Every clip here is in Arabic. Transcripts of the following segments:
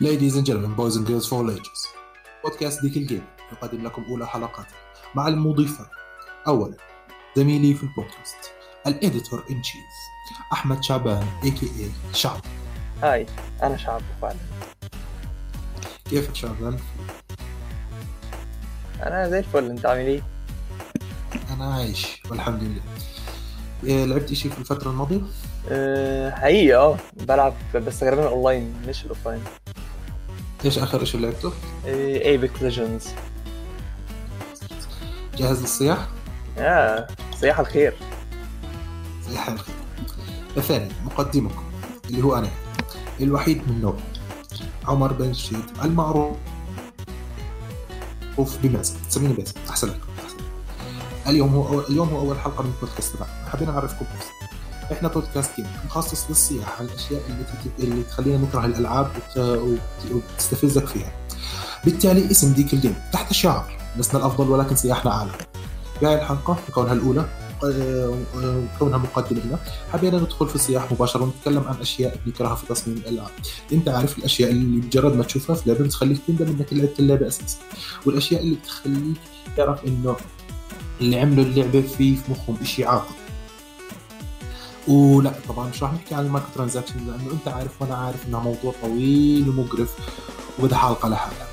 Ladies and gentlemen, boys and girls for all ages. بودكاست ديك الgame يقدم لكم أولى حلقاته مع المضيفة. أولا زميلي في البودكاست ال editor in chief أحمد شعبان a.k.a شعب. hi أنا شعب فعلا كيفك شعبان؟ أنا زي الفل أنت عامل إيه؟ أنا عايش والحمد لله. إيه، لعبت إشي في الفترة الماضية؟ أه حقيقي أه بلعب بس غالبا اونلاين مش ال offline إيش آخر إشي لعبته؟ Apex Legends جاهز للصياح؟ يا صياح الخير صياح الخير الثاني مقدمكم اللي هو أنا الوحيد من نوعه عمر بن شيد المعروف بمازن تسميني باسم أحسن لك. اليوم هو اليوم هو أول حلقة من البودكاست تبعنا حبينا نعرفكم إحنا بودكاست جيم مخصص للصياح عن الاشياء اللي اللي تخلينا نكره الألعاب وت- وت- وتستفزك فيها. بالتالي اسم ديك الجيم تحت شعار لسنا الأفضل ولكن سياحنا أعلى. بهاي الحلقة بكونها الأولى وكونها مقدمة لنا. حبينا ندخل في الصياح مباشرة ونتكلم عن أشياء بنكرهها في تصميم الألعاب. أنت عارف الأشياء اللي مجرد ما تشوفها في لعبة بتخليك تندم إنك لعبت اللعبة أساسا. والأشياء اللي بتخليك تعرف إنه اللي عملوا اللعبة في في مخهم شيء عاطل ولا طبعا مش راح نحكي عن ال microtransaction لأنه أنت عارف وأنا عارف انه موضوع طويل ومقرف وبده حلقة لحالها.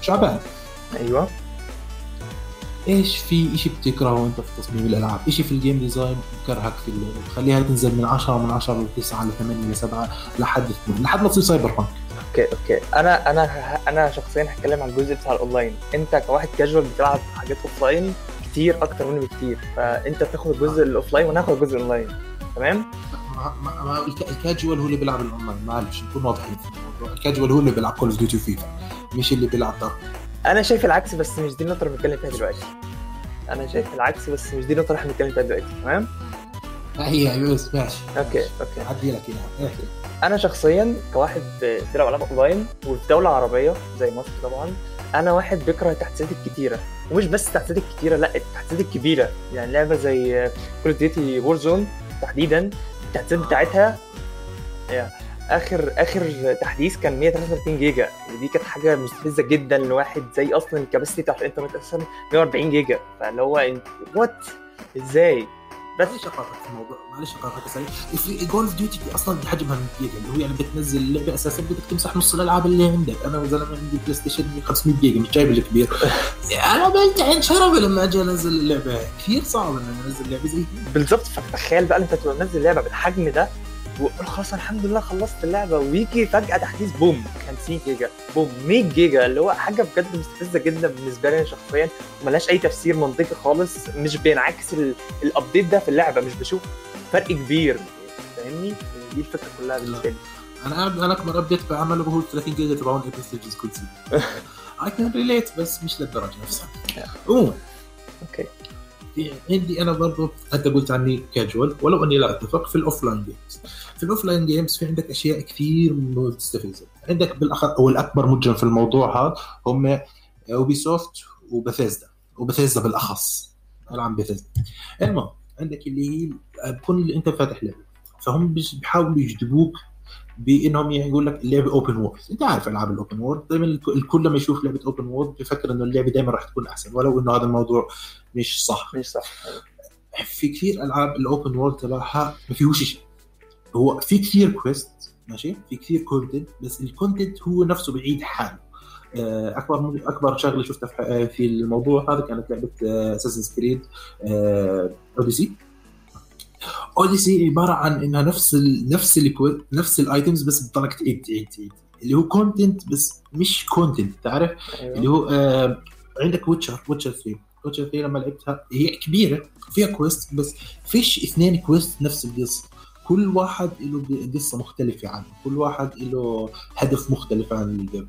شعبان. أيوه. إيش في إشي بتكرهه أنت في تصميم الألعاب؟ إشي في ال game design بكرهك في اللعبة؟ بخليها تنزل من 10 من 10 ل 9 ل 8 ل 7 لحد 8 لحد ما تصير Cyberpunk أوكي أوكي. أنا أنا أنا شخصيا هتكلم عن الجزء بتاع الاونلاين أنت كواحد كاجوال بتلعب حاجات offline كتير أكتر مني بكتير. فأنت بتاخد الجزء ال offline وأنا هاخد الجزء الاونلاين تمام؟ مع الك- الكاجوال هو اللي بيلعب الاونلاين معلش نكون واضحين في الموضوع. الكاجوال هو اللي بيلعب Call of Duty و FIFA مش اللي بيلعب Dark أنا شايف العكس بس مش دي النقطة اللي بنتكلم فيها دلوقتي. أنا شايف العكس بس مش دي النقطة اللي إحنا بنتكلم فيها دلوقتي. تمام؟ هي بس ماشي. okay okay. عدي لك إياها. أنا شخصيا كواحد بيلعب ألعاب أونلاين وفي دولة عربية زي مصر طبعا أنا واحد بيكره التحديثات الكتيرة. ومش بس التحديثات الكتيرة لا التحديثات الكبيرة. يعني لعبة زي Call of Duty Warzone تحديدا التحديثات بتاعتها آخر آخر تحديث كان 133 جيجا ودي كانت حاجة مستفزة جدا لواحد زي أصلا ال capacity بتاعت الإنترنت أساسا 140 جيجا. فاللي هو what إزاي؟ بس معلش أقاطعك في الموضوع؟ معلش أقاطعك سريع في Call of Duty أصلا حجمها 100 جيجا اللي هو يعني بتنزل اللعبه أساسا بدك تمسح نص الألعاب اللي عندك. أنا زلمه عندي PlayStation 500 جيجا مش جايب الكبير. أنا بلتعن شرفي لما أجي أنزل اللعبة. كثير صعب ان أنا أنزل لعبة زي دي بالظبط فتخيل بقى أنت تبقى منزل لعبة بالحجم ده وقول خلاص الحمد لله خلصت اللعبة ويجي فجأة تحديث boom 50 جيجا boom 100 جيجا اللي هو حاجة بجد مستفزة جدا بالنسبة لي شخصيا وملهاش أي تفسير منطقي خالص مش بينعكس ال- ال update ده في اللعبة مش بشوف فرق كبير. فاهمني؟ دي الفكرة كلها بالنسبة لي. أنا أنا أكبر update بعمله هو 30 جيجا تبعون Apex Stages كل سنه اي كان related بس مش للدرجة نفسها. عموما. okay عندي أنا برضو انت قلت عني كاجوال ولو أني لا أتفق في ال offline games في ال offline games في عندك أشياء كثير مستفزه عندك بالأخر والاكبر مجرم في الموضوع هذا هم Ubisoft و Bethesda و Bethesda بالاخص العاب بثيزدا المهم عندك اللي هي بكون اللي أنت فاتح لعبة. فهم بيحاولوا يجذبوك بإنهم يقول لك اللعبة open world أنت عارف ألعاب ال open world دائما الكل لما يشوف لعبة open world بيفكر إنه اللعبة دائما راح تكون أحسن ولو إنه هذا الموضوع مش صح. مش صح. في كثير ألعاب ال open world تبعها ما فيهوش شيء. هو في كثير quest ماشي؟ في كثير content بس ال content هو نفسه بعيد حاله. آه، أكبر أكبر شغلة شفتها في- آه، في الموضوع هذا كانت لعبة Assassin's Creed Odyssey Odyssey عبارة عن انها نفس ال نفس ال نفس ال items بس بتضلك تعيد تعيد تعيد اللي هو content بس مش content تعرف؟ اللي أيوه هو آه عندك Witcher Witcher 3 Witcher 3 لما لعبتها هي كبيرة فيها quest بس فيش اثنين quest نفس القصة. كل واحد له قصة مختلفة عنه. كل واحد له هدف مختلف عن اللي قبل.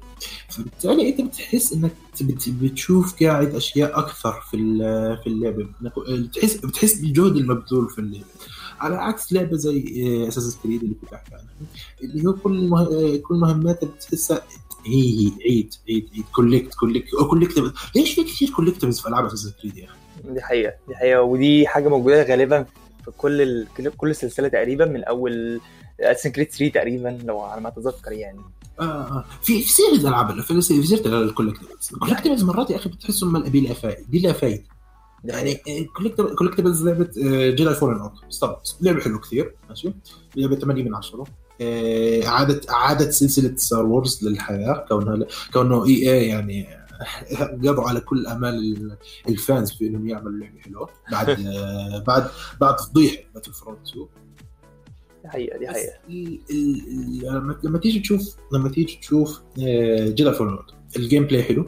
فبالتالي أنت بتحس إنك بت- بتشوف قاعد أشياء أكثر في في اللعبة. بتحس بتحس بالجهد المبذول في اللعبة. على عكس لعبة زي Assassin's Creed اللي كنت أحكي عنها. اللي هو كل مه... كل مهماتها بتحسها هي عيد عيد عيد. collect collect collect ليش في كثير collectibles في ألعاب Assassin's Creed يا أخي؟ دي حقيقة دي حقيقة. ودي حاجة موجودة غالبا في كل ال... كل- كل السلسلة تقريبا من أول Assassin's Creed 3 تقريبا لو على ما أتذكر يعني. آه في في سيرة ألعاب في سيرة ال collectibles ال collectibles مرات يا أخي بتحسهم بلا فايده بلا فايدة. يعني collectibles لعبة Jedi Fallen Order Star لعبة حلوة كثير. ماشي. لعبة 8 من 10 اعاده اعاده سلسلة Star Wars للحياة. كونها كونه EA يعني قضوا على كل امال ال fans في إنهم يعملوا لعبة حلوة. بعد بعد بعد فضيحه Battlefront 2 دي حقيقة دي حقيقة. لما تيجي تشوف لما تيجي تشوف Jedi Fallen ال gameplay حلو.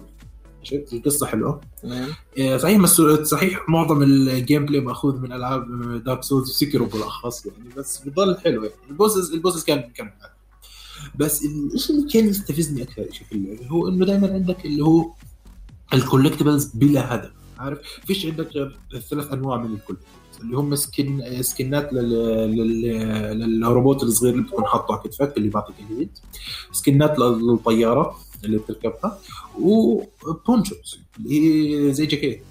القصة حلوة. تمام. صحيح مس... صحيح معظم ال gameplay مأخوذ من ألعاب Dark Souls و Sekiro بالأخص يعني بس بضل حلو يعني ال bosses ال bosses كان كان بس الشيء اللي كان يستفزني أكثر شيء في اللعبه هو إنه دائما عندك اللي هو ال collectibles بلا هدف عارف؟ فيش عندك ثلاث أنواع من ال collectibles اللي هم skin skin ات لل... لل... للروبوت الصغير اللي بتكون حاطه على كتفك اللي بيعطيك اليد skin ات للطيارة اللي بتركبها و ponchos اللي هي زي جاكيت.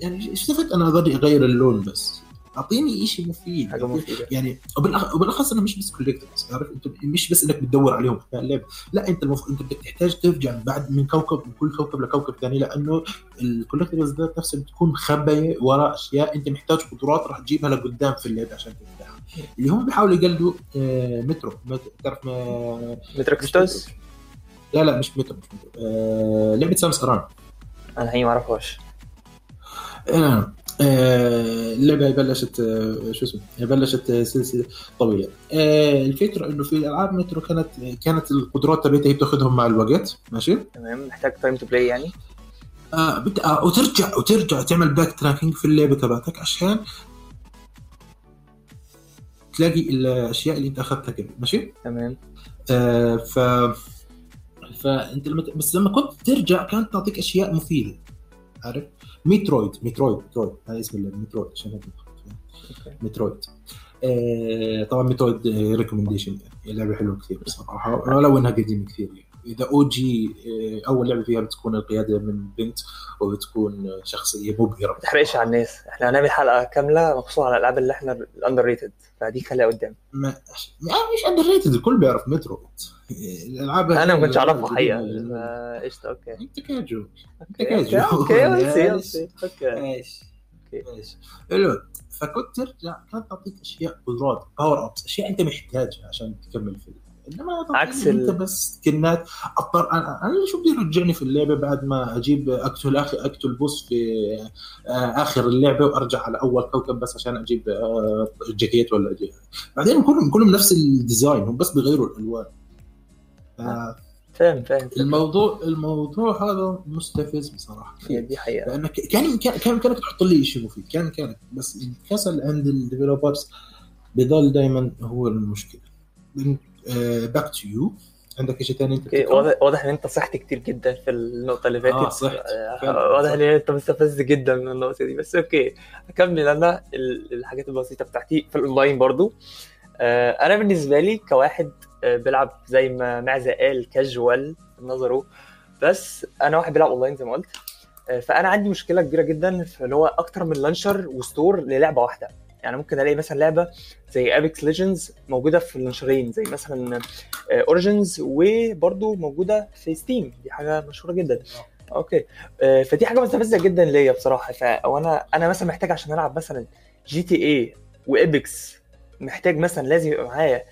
يعني إيش أنا أغير اللون بس. أعطيني شيء مفيد. حاجة مفيدة. يعني وبالأخص أنا مش بس كوليكترز عارف أنت مش بس إنك بتدور عليهم. اثناء اللعبه لا أنت المف... أنت بتحتاج ترجع بعد من كوكب من كل كوكب لكوكب ثاني لأنه الكوليكترز ذات نفسها بتكون مخبيه وراء أشياء أنت محتاج قدرات راح تجيبها لقدام في اللعبه عشان تفتحها. اللي هم بيحاولوا يقلدوا آه مترو. تعرف ما مترو اكسبرس لا لا مش مترو مش مترو. آه لعبة سامس أران. أنا هي ما أعرفهاش. آه. اللعبة بلشت شو اسمه بلشت سلسلة طويلة. الفكرة إنه في ألعاب Metroid كانت كانت القدرات تبعتها هي بتاخذهم مع الوقت ماشي؟ تمام محتاج time to play يعني؟ آه, بت... آه وترجع وترجع تعمل backtracking في اللعبة تبعتك عشان تلاقي الأشياء اللي أنت أخذتها قبل ماشي؟ تمام. آه ف فأنت لما بس لما كنت ترجع كانت تعطيك أشياء مفيدة عارف؟ Metroid Metroid Metroid. هذا اسم Metroid عشان هيك ميترويد. آه طبعا Metroid recommendation يعني لعبة حلوة كثير بصراحة ولو إنها قديمة كثير يعني. The OG أول لعبة فيها بتكون القيادة من بنت وبتكون شخصية مبهرة. ما تحرقش على الناس. إحنا هنعمل حلقة كاملة مخصوصة على الألعاب اللي إحنا ال underrated فدي خليها قدام. ما مش underrated الكل بيعرف Metroid. الألعاب أنا ما كنتش أعرفها حقيقة. قشطة okay. أنت كاجو. أنت casual. okay okay okay ماشي. ماشي. فكنت ترجع كانت تعطيك أشياء قدرات power ups أشياء أنت محتاجها عشان تكمل في إنما عكس أنت بس skin ات اضطر أنا أنا شو بده يرجعني في اللعبة بعد ما أجيب اقتل أخي اقتل boss في آخر اللعبة وأرجع على أول كوكب بس عشان أجيب جاكيت ولا جاكيت. بعدين كلهم كلهم نفس ال design هم بس بيغيروا الألوان. آه فاهم فاهم. الموضوع الموضوع هذا مستفز بصراحة. هي دي حقيقة. لانك كان كان كان كانك تحط لي شيء مفيد. كان كانك بس الكسل عند ال developers بضل دائما هو المشكلة. back to you عندك شيء ثاني أنت okay واضح واضح إن أنت صحت كتير جدا في النقطة اللي فاتت. آه صحت. واضح إن أنت مستفز جدا من النقطة دي. بس okay أكمل أنا الحاجات البسيطة بتاعتي في الاونلاين برضو. أنا بالنسبة لي كواحد بيلعب زي ما معزة قال كاجوال نظره بس أنا واحد بيلعب اونلاين زي ما قلت. فأنا عندي مشكلة كبيرة جدا في اللي هو أكتر من launcher و store للعبة واحدة. يعني ممكن ألاقي مثلا لعبة زي Apex Legends موجودة في ال launcher ين زي مثلا Origins وبرده موجودة في Steam دي حاجة مشهورة جدا. okay. فدي حاجة مستفزة جدا ليا بصراحة. فانا أنا مثلا محتاج عشان ألعب مثلا GTA و Apex محتاج مثلا لازم يبقى معايا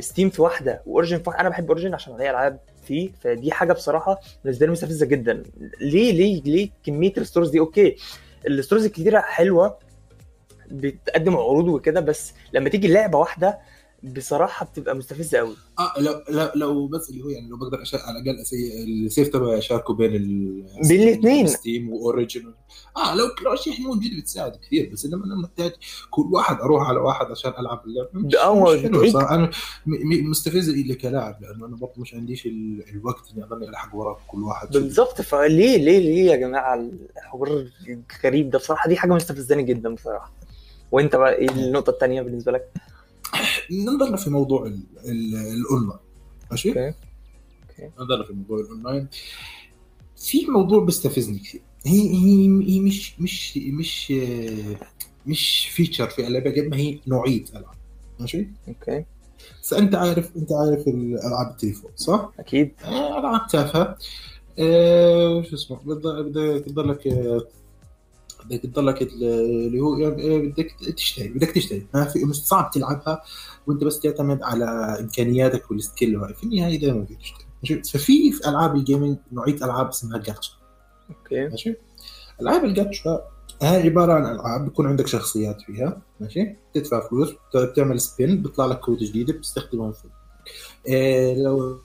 Steam في واحدة و Origin في واحدة. أنا بحب Origin عشان ألاقي ألعاب فيه. فدي حاجة بصراحة بالنسبة لي مستفزة جدا. ليه ليه ليه كمية ال stores دي؟ okay. ال stores الكتيرة حلوة بتقدم عروض وكده بس لما تيجي لعبة واحدة بصراحة بتبقى مستفزة قوي آه لو لو, لو بس اللي هو يعني لو بقدر أ share على الأقل ال save تبعي اشاركه بين ال بين الاثنين Steam و Origin آه لو لو اشياء موجوده بتساعد كثير بس إنما أنا محتاج كل واحد أروح على واحد عشان ألعب اللعبة. آه أنا مستفز لي كلاعب لأنه أنا برضه مش عنديش الوقت إني أضلني الحق ورا كل واحد. بالظبط فليه ليه ليه يا جماعة الحوار الغريب ده؟ بصراحة دي حاجة مستفزاني جدا بصراحة. وانت بقى إيه النقطة الثانية بالنسبة لك؟ نضلنا في موضوع الاونلاين ماشي؟ okay. okay. نضلنا في موضوع الاونلاين في موضوع بيستفزني كثير هي هي هي مش مش مش مش feature في اللعبة قد ما هي نوعية ألعاب. ماشي؟ okay. بس أنت عارف أنت عارف الألعاب التليفون صح؟ أكيد. آه، ألعاب تافهة. آه، شو اسمه؟ تضلك آه، بدك تضلك اللي هو يعني بدك تشتري بدك تشتري ما في مش صعب تلعبها وانت بس تعتمد على إمكانياتك وال skill. في النهاية دائما بدك تشتري ففي في ألعاب ال gaming نوعية ألعاب اسمها جاتشا okay. ماشي؟ ألعاب الجاتشا هاي عبارة عن ألعاب بيكون عندك شخصيات فيها ماشي؟ تدفع فلوس بتعمل spin بيطلع لك كود جديد بتستخدمهم في إيه لو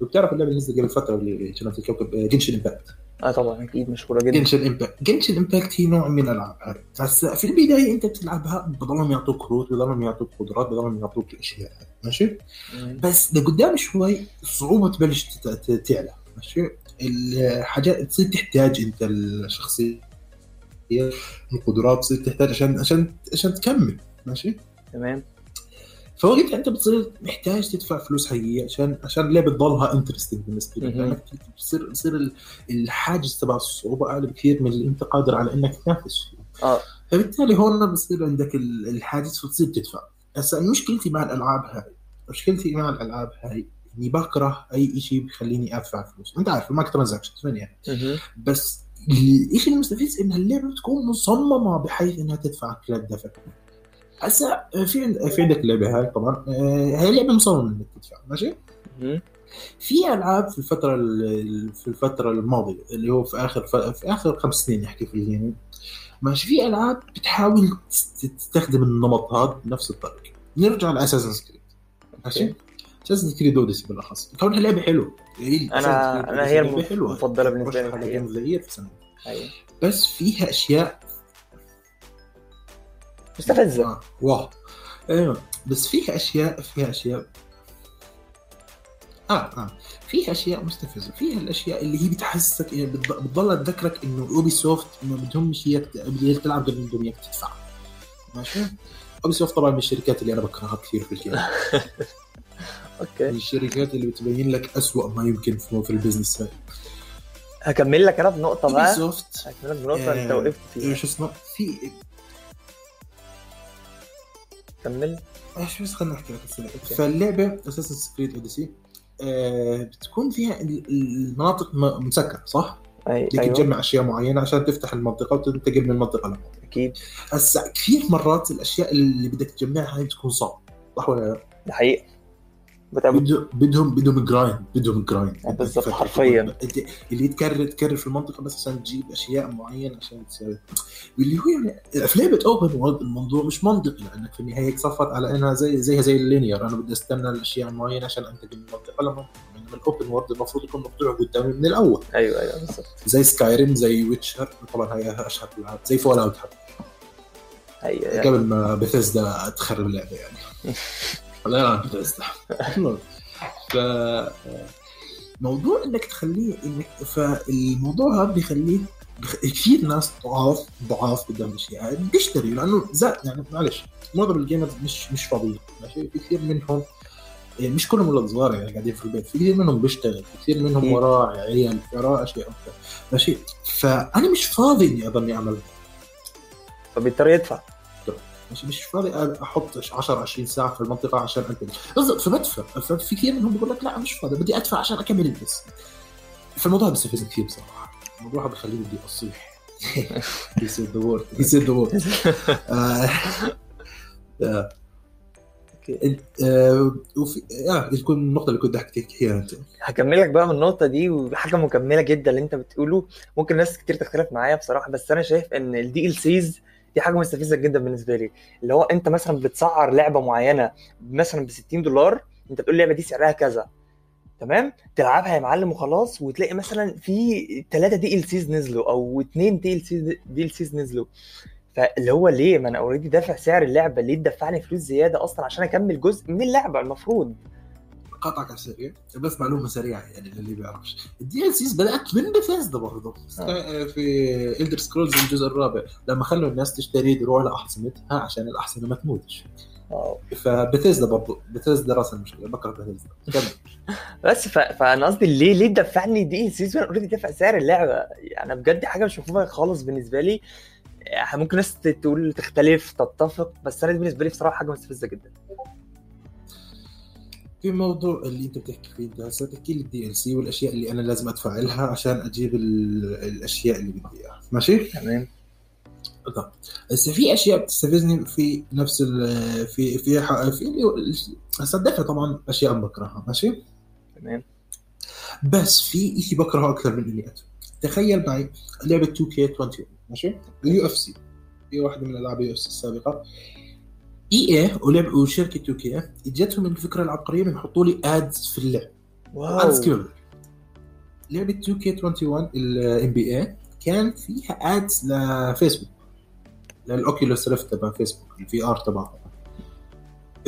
وبتعرف اللعبة اللي نزلت قبل فترة اللي كانت الكوكب Genshin Impact آه طبعا أكيد مشهورة جدا. Genshin Impact Genshin Impact هي نوع من الألعاب. هاي بس في البداية أنت بتلعبها بضلهم يعطوك كروت بضلهم يعطوك قدرات بضلهم يعطوك الاشياء هاي ماشي؟ مم. بس لقدام شوي الصعوبه تبلش تعلى. ماشي؟ الحاجات تصير تحتاج أنت الشخصية القدرات تصير تحتاج عشان عشان عشان تكمل. ماشي؟ تمام. فوقتها انت بتصير محتاج تدفع فلوس حقيقية عشان عشان اللعبه تضلها انترستنج بالنسبة لك. لانك بتصير بتصير ال- الحاجز تبع الصعوبة أعلى بكثير من اللي أنت قادر على إنك تنافس. فيه آه. فبالتالي هون بصير عندك ال- الحاجز فتصير تدفع. هسا مشكلتي مع الألعاب هاي مشكلتي مع الألعاب هاي إني بكره أي شيء بيخليني أدفع فلوس. أنت عارف ال microtransactions يعني. بس الشيء المستفز ان اللعبة بتكون مصممة بحيث إنها تدفعك للدفع هسا في عند- في عندك اللعبه هاي طبعا. آه، هي لعبة مصممة إنك تدفع ماشي. في ألعاب في الفترة ال- في الفترة الماضية اللي هو في آخر في آخر خمس سنين نحكي في ال gaming. ماشي في ألعاب بتحاول تست- تستخدم النمط هذا بنفس الطريقة. نرجع ل Assassin's Creed ماشي. Assassin's Creed Odyssey بالأخص. كونها لعبة حلوة. Creed أنا Odyssey هي. المفضلة بالنسبة لي. يير في أيوه. بس فيها أشياء مستفزه آه. wow. أيوه بس فيها أشياء فيها أشياء. آه آه. فيها أشياء مستفزة. فيها الأشياء اللي هي بتحسسك بتض- بتضل تذكرك إنه Ubisoft ما بدهمش إياك تلعب قبل ما بدهم إياك تدفع. ماشي؟ Ubisoft طبعا من الشركات اللي أنا بكرهها كثير في ال game. من okay الشركات اللي بتبين لك أسوأ ما يمكن في في ال business. هاي هكمل لك أنا بنقطة Ubi بقى. soft هكمل لك بنقطة. أنت آه، وقفت فيها. شو اسمه؟ في كمل إيش بس خلينا نحكي لك. okay. فاللعبة Assassin's Creed Odyssey بتكون فيها ال- المناطق مسكره صح؟ أي... بدك أيوه تجمع أشياء معينة عشان تفتح المنطقة وتنتقل من المنطقة لمنطقه أكيد هسا كثير مرات الأشياء اللي بدك تجمعها هي بتكون صعب صح ولا لا؟ ده حقيقي بتقابل بدهم بدهم بدهم grind بدهم grind بالضبط، حرفياً. اللي تكرر تكرر في المنطقة بس عشان تجيب أشياء معينة عشان تسوي. واللي هو يعني في لعبه open world الموضوع مش منطقي. لأنك في النهاية صفت على أنها زي زيها زي ال linear. أنا بدي أستنى الأشياء المعينة عشان انتقل من منطقة. لمنطقه بينما ال open world المفروض يكون مفتوح قدامي من الأول. أيوه أيوه بالظبط زي Skyrim زي Witcher طبعا هي أشهر الالعاب زي Fallout أيوه يعني. قبل ما بثيسدا تخرب اللعبة يعني. الله يلعن بثيسدا ف موضوع إنك تخليه انك فالموضوع هذا بيخليه بخ... كثير ناس ضعاف ضعاف قدام الاشياء بيشتري لأنه زاد يعني معلش معظم ال gamers مش مش فاضيين. ماشي؟ في كثير منهم إيه، مش كلهم ولاد صغار يعني قاعدين في البيت. في كثير منهم بيشتغل. في كثير منهم. وراه عيال وراه أشياء ماشي؟ فأنا مش فاضي إني أضلني أعمل. فبيضطر يدفع. مش مش فاضي أحط 10 20 ساعة في المنطقة عشان انتقل بالضبط فبدفع ففي كثير منهم بيقول لك لا مش فاضي بدي أدفع عشان أكمل البس فالموضوع بيستفزني كثير بصراحة. الموضوع بخليني بدي أصيح. He said the word. He said the word. آه، آه، okay آه، وفي آه تكون النقطة اللي كنت أحكي فيها أنت. هكمل لك بقى من النقطة دي وحاجة مكملة جدا اللي أنت بتقوله. ممكن ناس كتير تختلف معايا بصراحة بس أنا شايف إن ال DLCs دي حاجة مستفزة جدا بالنسبة لي. اللي هو أنت مثلا بتسعر لعبة معينة مثلا ب 60 دولار أنت بتقول اللعبة دي سعرها كذا. تمام؟ تلعبها يا معلم وخلاص وتلاقي مثلا في ثلاثة DLCs نزلوا أو اثنين دي ال سيز دي ال سيز نزلوا. فاللي هو ليه؟ ما أنا already دافع سعر اللعبة ليه تدفعني فلوس زيادة أصلا عشان أكمل جزء من اللعبة المفروض؟ قاطعك على السريع بس معلومة سريعة يعني للي بيعرفش. ال DLCs بدأت من بثيسدا برضه. آه. في Elder Scrolls الجزء الرابع. لما خلوا الناس تشتري دروع لاحصنتها عشان الاحصنه ما تموتش. آه. فبثيسدا برضه. بثيسدا راس المشكلة. بكره بثيسدا كمل. بس ف... فأنا قصدي ليه ليه تدفعني DLC وأنا already دافع سعر اللعبة؟ يعني بجد حاجة مش مفهومة خالص بالنسبة لي. ممكن ناس تقول تختلف تتفق بس أنا بالنسبة لي بصراحة حاجة مستفزة جدا. في موضوع اللي انت بتحكي فيه ده هسه تحكي لي ال DLC والأشياء اللي أنا لازم ادفع لها عشان أجيب ال- الأشياء اللي بدي إياها. ماشي؟ تمام. طب هسه في أشياء بتستفزني في نفس ال في في في هسه الدفع طبعا أشياء بكرهها. ماشي؟ تمام. بس في شيء بكرهه أكثر من إني أدفع. تخيل معي لعبة 2K21 ماشي؟ ال UFC هي واحدة من الالعاب ال UFC السابقة. EA ولعب وشركة 2K اجتهم الفكرة العبقرية انهم يحطوا لي ads في اللعب. wow. unskippable لعبة 2K21 ال NBA كان فيها ads لفيسبوك لل Oculus Rift تبع فيسبوك ال VR تبعهم.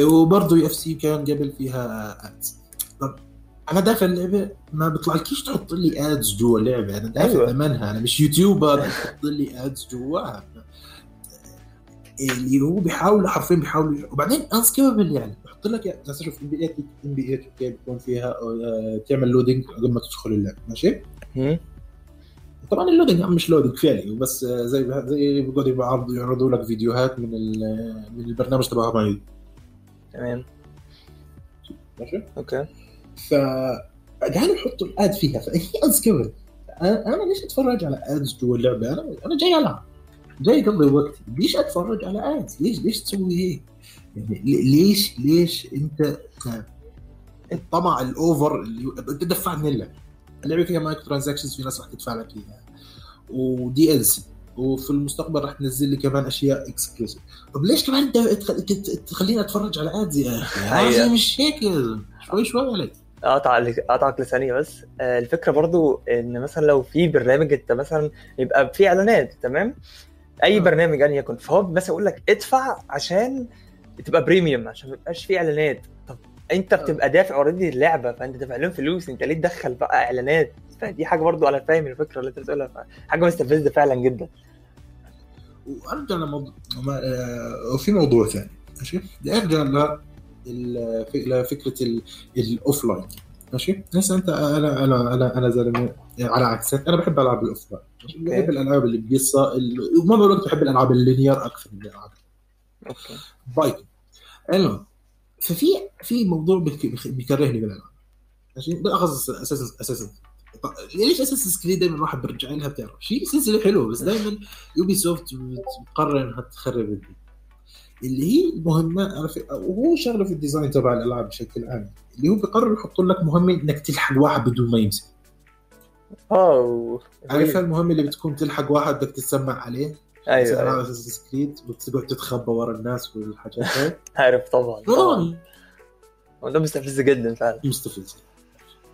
وبرضه UFC كان قبل فيها ads طب أنا دافع اللعبة ما بيطلعلكيش تحط لي ads جوا اللعبة. أنا دافع أيوة. ثمنها أنا مش YouTuber. تحط لي ads جواها اللي هو بيحاول حرفيا بيحاول وبعدين unskippable يعني. بحط لك يعني شوف ام بي اي ام بي اي بيكون فيها آه، تعمل loading قبل ما تدخل اللعبة. ماشي. طبعا ال loading مش loading فعلي بس آه، زي زي بيقعدوا يعرضوا يعرضوا لك فيديوهات من من البرنامج تبعهم تمام. ماشي؟ okay. ف قاعدوا يحطوا ال ad فيها فهي unskippable أنا ليش أتفرج على ads جوا اللعبة؟ أنا أنا جاي ألعب. جاي اقضي وقتي ليش أتفرج على ads ليش ليش تسوي هيك؟ يعني لي- ليش ليش أنت الطمع ال over اللي أنت دفعتني اللعبه اللعبة فيها microtransactions في ناس راح تدفع لك اياها و DLC وفي المستقبل راح تنزل لي كمان أشياء exclusive طب ليش كمان أنت تخليني أتفرج على ads يا أخي مش هيك. شوي شوي عليك. أقطع اقطعك لثانية بس. آه، الفكرة برضو إن مثلا لو في برنامج أنت مثلا يبقى فيه إعلانات تمام؟ أي آه. برنامج أيا يكن. فهو مثلا يقول لك ادفع عشان تبقى premium عشان ما يبقاش فيه إعلانات. طب أنت بتبقى دافع already اللعبه فأنت دافع لهم فلوس أنت ليه تدخل بقى إعلانات؟ فدي حاجة برضو أنا فاهم الفكرة اللي أنت بتقولها حاجة مستفزة فعلا جدا. وارجع لموضوع آه، وفي موضوع ثاني ماشي؟ بدي ارجع لفكره ال- ال offline ماشي؟ هسه أنت أنا أنا أنا أنا زلمة على عكسك أنا بحب العاب ال offline ماشي؟ بحب الألعاب اللي بقصه ومعظم الوقت بحب الألعاب ال linear أكثر من الألعاب. أوكي. بايك المهم ففي في موضوع بيكرهني بالألعاب. ماشي؟ بالأخص Assassin's Assassin's ليش Assassin's Creed دائما الواحد بيرجع لها بتعرف؟ شيء سلسلة حلوة بس دائما Ubisoft بتقرر إنها تخرب الدنيا. اللي هي عارف وهو شغلة في ال design تبع الألعاب بشكل عام. اللي هو بيقرر يحط لك مهمة إنك تلحق واحد بدون ما يمسك. آه عارف المهمه اللي بتكون تلحق واحد بدك تتسمع عليه؟ أيوه. Assassin's Creed بتقعد تتخبى ورا الناس والحاجات هاي. عارف طبعا وده مستفز جدا فعلا. مستفز.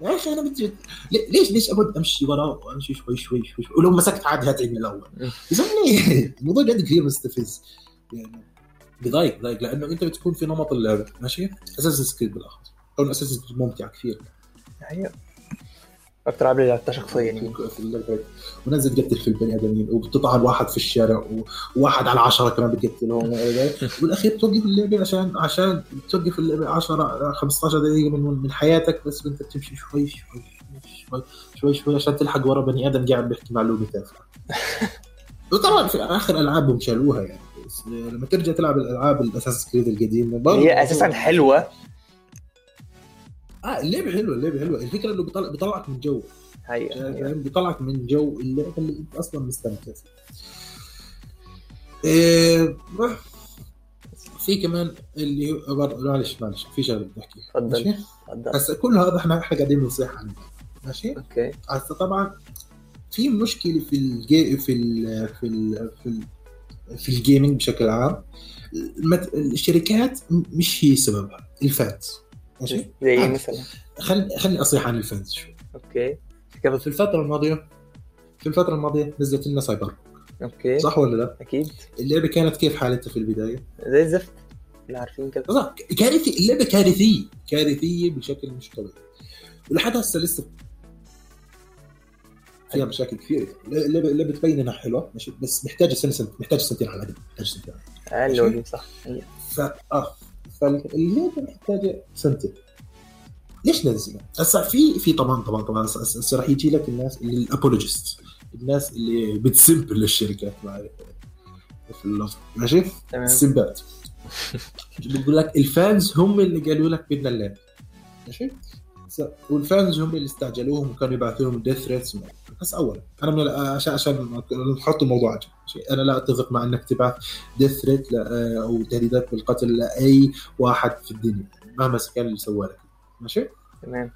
يا أخي أنا بدي لي- ليش ليش أقعد أمشي وراه وأمشي شوي شوي شوي, شوي. ولو مسكت عادي هتعيد من الأول. زلمه الموضوع جد كثير مستفز. يعني بضايق بضايق. لأنه أنت بتكون في نمط اللعب ماشي؟ أساس سكريد بالأخص. كون أساس ممتع كثير. هي أكتر عامل اللي لعبتها شخصيا. يعني في اللعبة. ونزل تقتل في البني ادمين وبتطعن واحد في الشارع وواحد على عشرة كمان بتقتلهم والأخير توقف اللعبة عشان عشان توقف اللعبة 10 15 دقيقة من من حياتك. بس أنت تمشي شوي شوي شوي شوي شوي, عشان تلحق ورا بني آدم قاعد بيحكي معلومه تافهه وطبعا في آخر العابهم شالوها يعني. لما ترجع تلعب الألعاب الأساس كريد القديمة هي أساسا حلوة. آه اللعبة حلوة اللعبة حلوة. الفكرة إنه بيطلع بيطلعك من جو. هي فاهم؟ بيطلعك من جو اللعبة اللي أنت أصلا مستمتع فيه. إيه في كمان اللي هو معلش معلش في شغلة بدي أحكيها. اتفضل هسه كل هذا إحنا إحنا قاعدين بنصيح عنه. ماشي؟ أوكي. هسه طبعا في مشكلة في الجي في ال في ال في ال في ال gaming بشكل عام. الشركات مش هي سببها. ال fans ماشي؟ زي إيه عادي. مثلا؟ خل خليني أصيح عن ال fans شوي. أوكي. كيف؟ في الفترة الماضيه في الفترة الماضية نزلت لنا سايبر. أوكي. صح ولا لا؟ أكيد. اللعبة كانت كيف حالتها في البداية؟ زي الزفت اللي عارفين كده صح. كارثي اللعبة كارثية. كارثية بشكل مش طبيعي. ولحد هسه لسه فيها مشاكل كثيرة. اللعبه اللعبة تبين إنها حلوة ماشي؟ بس محتاجة سنه سنه محتاجة سنتين على الأقل. محتاجة سنتين أقل وجه صح. هي. ف آه. فاللعبه محتاجه سنتين. ليش نزلها؟ هسه في في طبعا طبعا طبعا هسه- راح يجي لك الناس اللي ال apologist الناس اللي بتسب للشركات مع- في اللفظ. ماشي؟ تمام. السبات بيقول لك ال fans هم اللي قالوا لك بدنا اللعب. ماشي؟ وال fans هم اللي استعجلوهم وكانوا يبعثوا لهم death threats بس اولا أنا من عشان عشان نحط الموضوع عجل ماشي؟ أنا لا أتفق مع انك تبعث death threat أو تهديدات بالقتل لأي واحد في الدنيا مهما كان اللي سوى لك. ماشي؟ تمام.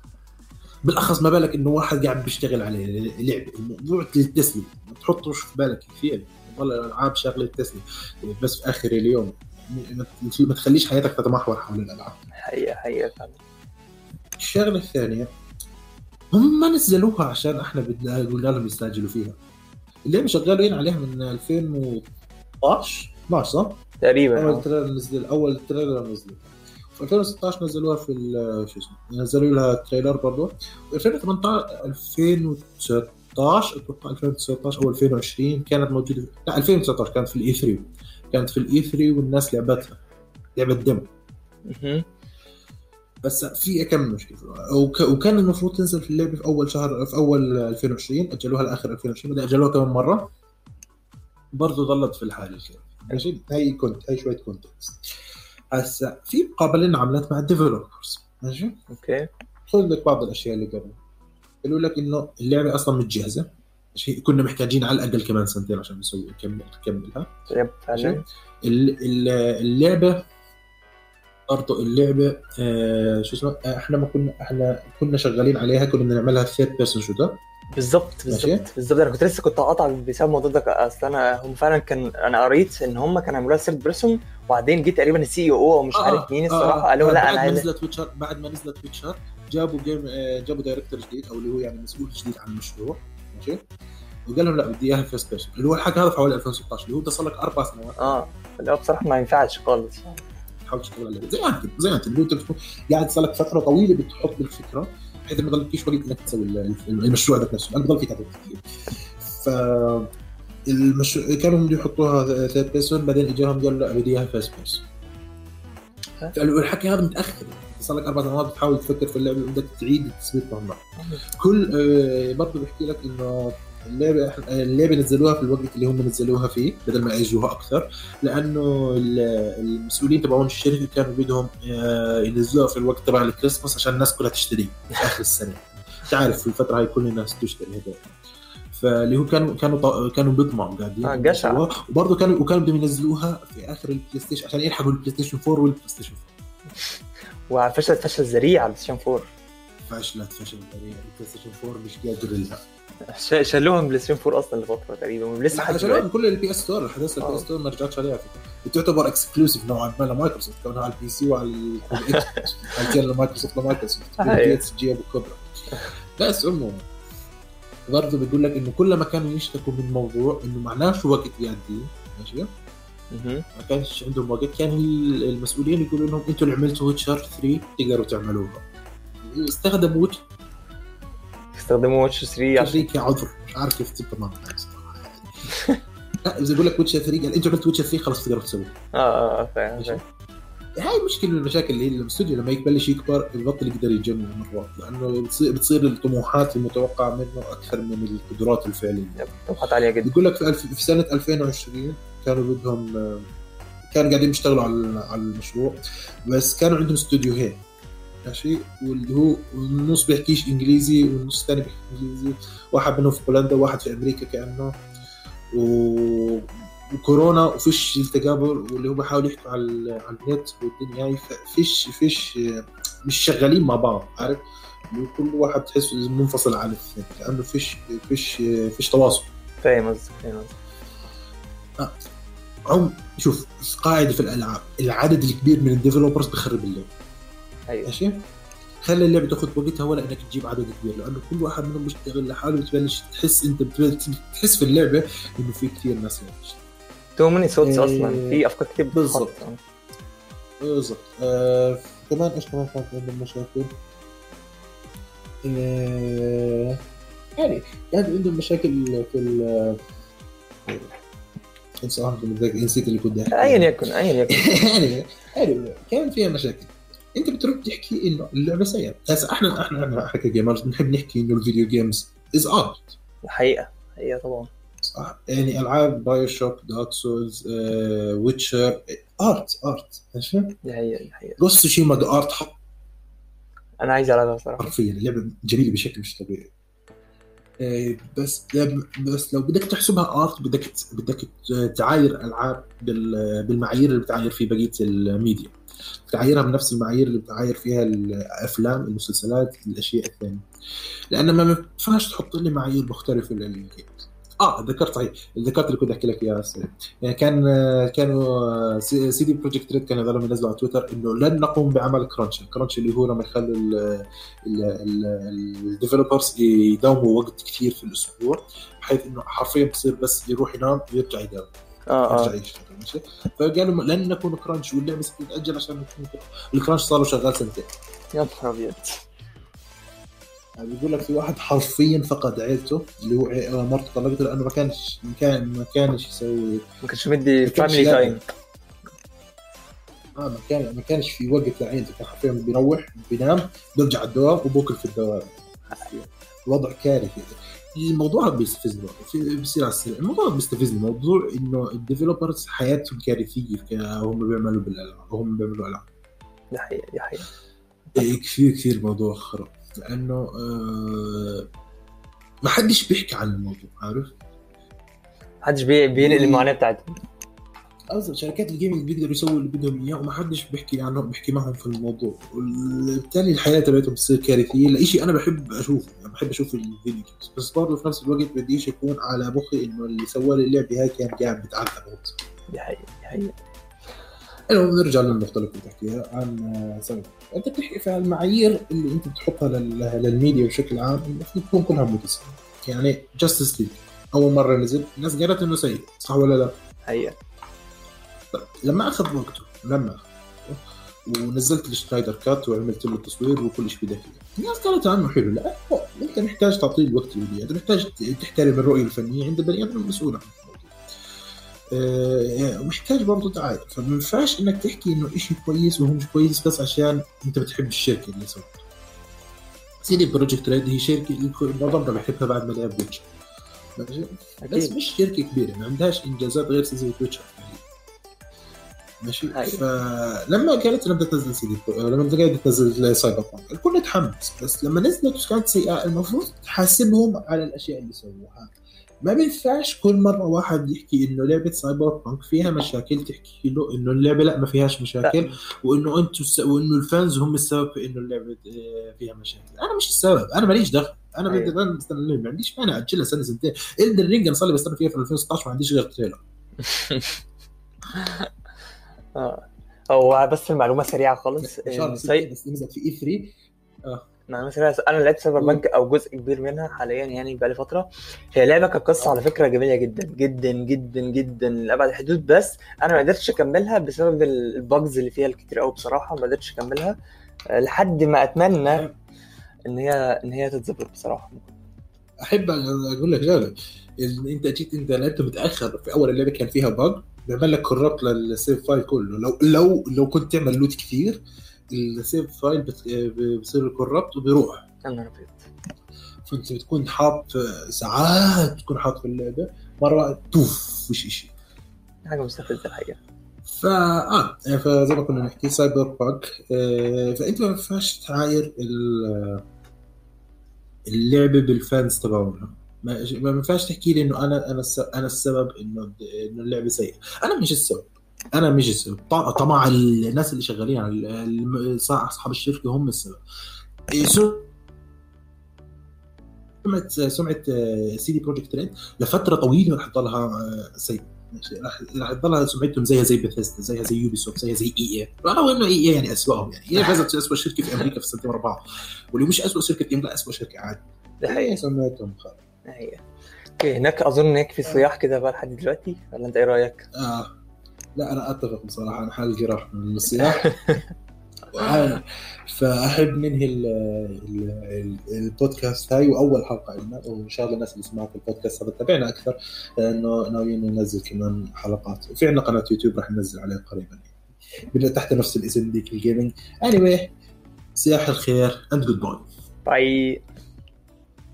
بالأخص ما بالك إنه واحد قاعد بيشتغل عليه لعبه الموضوع للتسليه ما تحطوش في بالك كثير والله الالعاب شغله تسليه بس في آخر اليوم ما- ما تخليش حياتك تتمحور حول الألعاب. حقيقة حقيقة فعلا. الشغلة الثانية هم ما نزلوها عشان إحنا بدنا قلنا لهم يستعجلوا فيها. اللعبه شغالين عليها من 2012 12 صح؟ تقريبا أول آه. trailer نزل أول trailer نزل في 2016 نزلوها في ال- شو اسمه نزلوا لها trailer برضه و 2018 2019 أتوقع 2019 أو 2020 كانت موجودة لا 2019 كانت في ال E3 كانت في ال E3 والناس لعبتها لعبة demo مهم. بس في كم مشكلة. وك... وكان المفروض تنزل في اللعبة في أول شهر في أول 2020 أجلوها لآخر 2020 بعدين أجلوها كمان مرة. برضه ظلت في الحال الكلام ماشي هي كنت هي شوية context هسا في مقابلين عملت مع ال developers ماشي؟ أوكي. خذ لك بعض الأشياء اللي قبل. قالوا لك إنه اللعبة أصلا مش جاهزه ماشي؟ كنا محتاجين على الأقل كمان سنتين عشان نسوي نكمل نكملها. yep اللعبة برضه اللعبه آه شو اسمه؟ آه، إحنا ما كنا إحنا كنا شغالين عليها كنا بدنا نعملها third person shooter بالظبط. بالظبط بالظبط أنا كنت لسه كنت هقطع بسبب الموضوع ده أصل أنا هم فعلا كان أنا قريت إن هم كانوا عملوها third person وبعدين جه تقريبا ال CEO أو مش عارف مين الصراحة قالوا لا بعد أنا ما عايز نزلت Witcher بعد ما نزلت Witcher جابوا game آه، جابوا director جديد أو اللي هو يعني مسؤول جديد عن المشروع. ماشي؟ وقال لهم لا بدي إياها first person اللي هو الحكي هذا في حوالي 2016 اللي هو ده صار لك أربع سنوات. آه اللي هو بصراحة ما ينفعش خالص. تحاول تشتغل عليها. زي ما انت زي ما انت انت بتكون قاعد صار لك فترة طويلة بتحط بالفكرة بحيث ما يضلكيش وقت إنك تسوي ال- المشروع ذات نفسه. لأنه بضل في تعب كثير ف المشروع كانوا بده يحطوها third person بعدين إجاهم قالوا لا بدي إياها first person الحكي هذا متأخر. صار لك أربع سنوات بتحاول تفكر في اللعبة بدك تعيد التثبيت مهما كل آه، برضه بحكي لك إنه اللعبه اللعبة نزلوها في الوقت اللي هم نزلوها فيه بدل ما يأجلوها أكثر. لأنه ال- المسؤولين تبعون الشركة كانوا بدهم آه، ينزلوها في الوقت تبع الكريسماس عشان الناس كلها تشتري في آخر السنة. تعرف في الفترة هاي كل الناس تشتري هذا. فاللي هو كانوا كانوا كانوا بيطمعوا قاعدين آه، جشع. وبرضه كانوا وكانوا بدهم ينزلوها في آخر البلاي ستيشن عشان يلحقوا البلاي ستيشن 4 والبلاي ستيشن 5 وفشلت فشل ذريع على البلاي ستيشن 4 فشلت فشل ذريع. البلاي ستيشن 4 مش قادر لها ش- شالوهم بلاي ستيشن 4 أصلا لفترة تقريبا لا لحد عشان دلوقتي كل البي اس ستور الحدث البي. اس ستور ما رجعتش عليها. بتعتبر اكسكلوسيف نوعا ما لمايكروسوفت كونها على البي سي وعلى ال- على الاكس كان لمايكروسوفت لمايكروسوفت أيوة. بي اس جي أبو كبرى بس عموما برضه بيقول لك إنه كل ما كانوا يشتكوا من موضوع إنه معناش وقت يعدي ماشي. ما كانش عندهم وقت كان ال- المسؤولين يقولوا لهم أنتوا اللي عملتوا ويتشر 3 تقدروا تعملوها استخدموا Witcher استخدموا Witcher 3 عشان 3 كعذر مش عارف كيف تبقى صراحة لا إذا بقول لك Witcher 3 قال أنتوا عملتوا Witcher 3 خلاص تقدروا تسووها آه آه فاهم. هاي مشكلة من المشاكل اللي هي الاستوديو لما يبلش يكبر يبطل يقدر يجمع مرات لأنه بتصير, بتصير الطموحات المتوقعة منه أكثر من القدرات الفعلية. Yep، طموحات عالية جدا. بيقول لك في, الف... في سنة 2020 كانوا بدهم كانوا قاعدين بيشتغلوا على على المشروع بس كانوا عندهم استوديوهين ماشي واللي هو النص بيحكيش إنجليزي والنص الثاني بيحكي إنجليزي. واحد منهم في بولندا وواحد في أمريكا كأنه. و... وكورونا وفيش التقابل واللي هو بيحاولوا يحكوا على على النت والدنيا هاي فيش فيش مش شغالين مع بعض عارف؟ هو كل واحد تحس منفصل عن الثاني لأنه فيش فيش فيش تواصل. فاهم قصدك فاهم قصدك. عم شوف قاعدة في الألعاب العدد الكبير من ال developers بخرب اللعبة. أيوه. ماشي؟ خلي اللعبة تاخذ وقتها ولا انك تجيب عدد كبير لأنه كل واحد منهم بيشتغل لحاله بتبلش تحس أنت بتبلش تحس في اللعبة إنه في كثير ناس يعني. too many إيه، أصلا. في أفكار كتير بتتحط. بالظبط. بالضبط. آه كمان إيش كمان كانت عندهم مشاكل؟ آه يعني كان عندهم مشاكل في ال انسى نسيت اللي كنت أحكي. ايا يكن ايا يكن. يعني يعني كان فيها مشاكل. انت بترد تحكي انه اللعبة سيئة. هسه إحنا إحنا إحنا ك gamers بنحب نحكي انه ال video games is art الحقيقة حقيقه طبعا. صح. يعني ألعاب BioShock Dark Souls Witcher art art ماشي؟ دي حقيقة دي حقيقة. Ghost Tsushima ده art أنا عايز ألعبها صراحة حرفيا اللعبة جميلة بشكل مش طبيعي. بس بس لو بدك تحسبها art بدك بدك تعاير ألعاب بال- بالمعايير اللي بتعاير في بقية الميديا. تعايرها بنفس المعايير اللي بتعاير فيها الأفلام المسلسلات الأشياء الثانية. لأن ما ينفعش تحط لي معايير مختلفة لل game آه ذكرت صحيح. ذكرت اللي كنت أحكي لك إياه. يعني كان كانوا CD Projekt Red كانوا هذول ينزلوا على تويتر إنه لن نقوم بعمل crunch ال crunch اللي هو لما يخلوا ال developers يداوموا وقت كثير في الأسبوع بحيث إنه حرفيا بصير بس يروح ينام ويرجع يداوم. آه يرجع آه يشتغل ماشي؟ فقالوا لن نكون crunch واللعبة ستتاجل عشان نكون crunch. ال crunch صار له شغال سنتين. يا نهار أبيض. بيقول لك في واحد حرفيا فقد عيلته اللي هو آه، مرته طلقته لأنه ما كانش ما كان ما كانش يسوي. ما كانش مدي family. time آه ما كان ما كانش في وقت لعيلته كان حرفيا بيروح بينام بيرجع الدوام وبوكل في الدوام. وضع كارثي. الموضوع هذا بيستفزني. بصير على السريع. الموضوع هذا بيستفزني. موضوع إنه ال developers حياتهم كارثية هم بيعملوا بالألعاب وهم بيعملوا ألعاب. دي حقيقة دي حقيقة إيه، كثير كثير موضوع خرب. لأنه آه ما حدش بيحكي عن الموضوع عارف؟ محدش بي- بينقل المعاناة بتاعتهم. قصدي شركات ال gaming بيقدروا يسووا اللي بدهم إياه وما حدش بيحكي عنهم بيحكي معهم في الموضوع. وبالتالي الحياة تبعتهم بتصير كارثية. لشيء أنا بحب أشوفه يعني بحب أشوف ال video games بس برضه في نفس الوقت بديش يكون على مخي إنه اللي سوى لي اللعبة هاي كان قاعد بتعذب. غلط دي حقيقة دي حقيقة. المهم نرجع للنقطه اللي كنت احكيها عن آه، سبب أنت بتحكي في المعايير اللي أنت بتحطها لل- للميديا بشكل عام المفروض تكون كلها متساوية. يعني Justice League أول مرة نزل الناس قالت إنه سيء صح ولا لا؟ حقيقة طيب، لما أخذ وقته لما ونزلت ال Snyder Cut وعملت له التصوير وكل شيء بدك إياه. الناس قالت عنه حلو لا أنت محتاج تعطيه الوقت بده أنت محتاج تحترم الرؤية الفنية عند البني آدم المسؤول عن الموضوع آه، ومحتاج برضه تعاير. فما ينفعش إنك تحكي إنه شيء كويس وهو مش كويس بس عشان أنت بتحب الشركة اللي سوت. CD Projekt Red هي شركة معظمنا بحبها بعد ما لعب Witcher ماشي؟ بس مش شركة كبيرة ما عندهاش إنجازات غير سلسله Witcher ماشي؟ أيوة. فلما قالت لما بدها تنزل سي دي لما قالت تنزل Cyberpunk الكل تحمس بس لما نزلت وكانت سيئة المفروض تحاسبهم على الأشياء اللي سووها. ما بينفعش كل مرة واحد يحكي إنه لعبة Cyberpunk فيها مشاكل تحكي له إنه اللعبة لأ ما فيهاش مشاكل وإنه أنتم. وإنه ال fans هم السبب في إنه اللعبة آه، فيها مشاكل. أنا مش السبب أنا ماليش دخل. أنا أيوة. بدي أنا بستنى ما عنديش مانع اجلها سنة سنتين. Elden Ring أنا صار لي بستنى فيها في 2016 ما عنديش غير trailer آه. هو بس المعلومة سريعة خالص. نزلت في E3 معلومة سريعة أنا لعبت Cyber. punk أو جزء كبير منها حاليا يعني بقالي فترة هي لعبة كقصة على فكرة جميلة جدا جدا جدا جدا لأبعد الحدود بس أنا ما قدرتش أكملها بسبب ال bugs اللي فيها الكتير أوي بصراحة ما قدرتش أكملها آه، لحد ما أتمنى إن هي إن هي تتظبط بصراحة أحب أقول لك شغله أنت جيت أنت لعبت متأخر في أول اللعبة كان فيها bug بيعمل لك corrupt لل save file كله لو لو لو كنت تعمل loot كثير ال save file بصير corrupt وبيروح. فأنت بتكون حاط ساعات بتكون حاط في اللعبة مرة tough مش شيء حاجة مستفزة الحقيقة. فا آه فزي ما كنا نحكي Cyberpunk آه فأنت ما ينفعش تعاير ال- اللعبة بال fans تبعونها. ما ينفعش تحكي لي إنه أنا أنا أنا السبب إنه إنه اللعبة سيئة. أنا مش السبب. أنا مش السبب. طبعا طبعا الناس اللي شغالين على أصحاب الشركة هم السبب. سمعه سمعه CD Projekt Red لفترة طويلة رح تضلها آه، سيئه ماشي، رح رح تضلها سمعتهم زيها زي بثيستا زيها زي Ubisoft زيها زي EA. رغم إنه EA يعني أسوأهم يعني. EA فازت اسوء شركة في أمريكا في السنتين ورا بعض. واللي مش اسوء شركة في لا اسوء شركة عادي. دي حقيقة سمعتهم خالص. دي حقيقة okay هناك أظن يكفي صياح كده بقى لحد دلوقتي ولا أنت إيه رأيك؟ آه. لا أنا أتفق بصراحة أنا حالي راح من الصياح وأنا- فأحب ننهي ال ال ال البودكاست هاي وأول حلقة لنا وإن شاء الله الناس اللي سمعت البودكاست هذا تابعنا أكثر. لأنه ناويين ننزل كمان حلقات. وفي عندنا قناة يوتيوب راح ننزل عليها قريبا. بدنا تحت نفس الاسم ديك ال gaming anyway صياح الخير and goodbye bye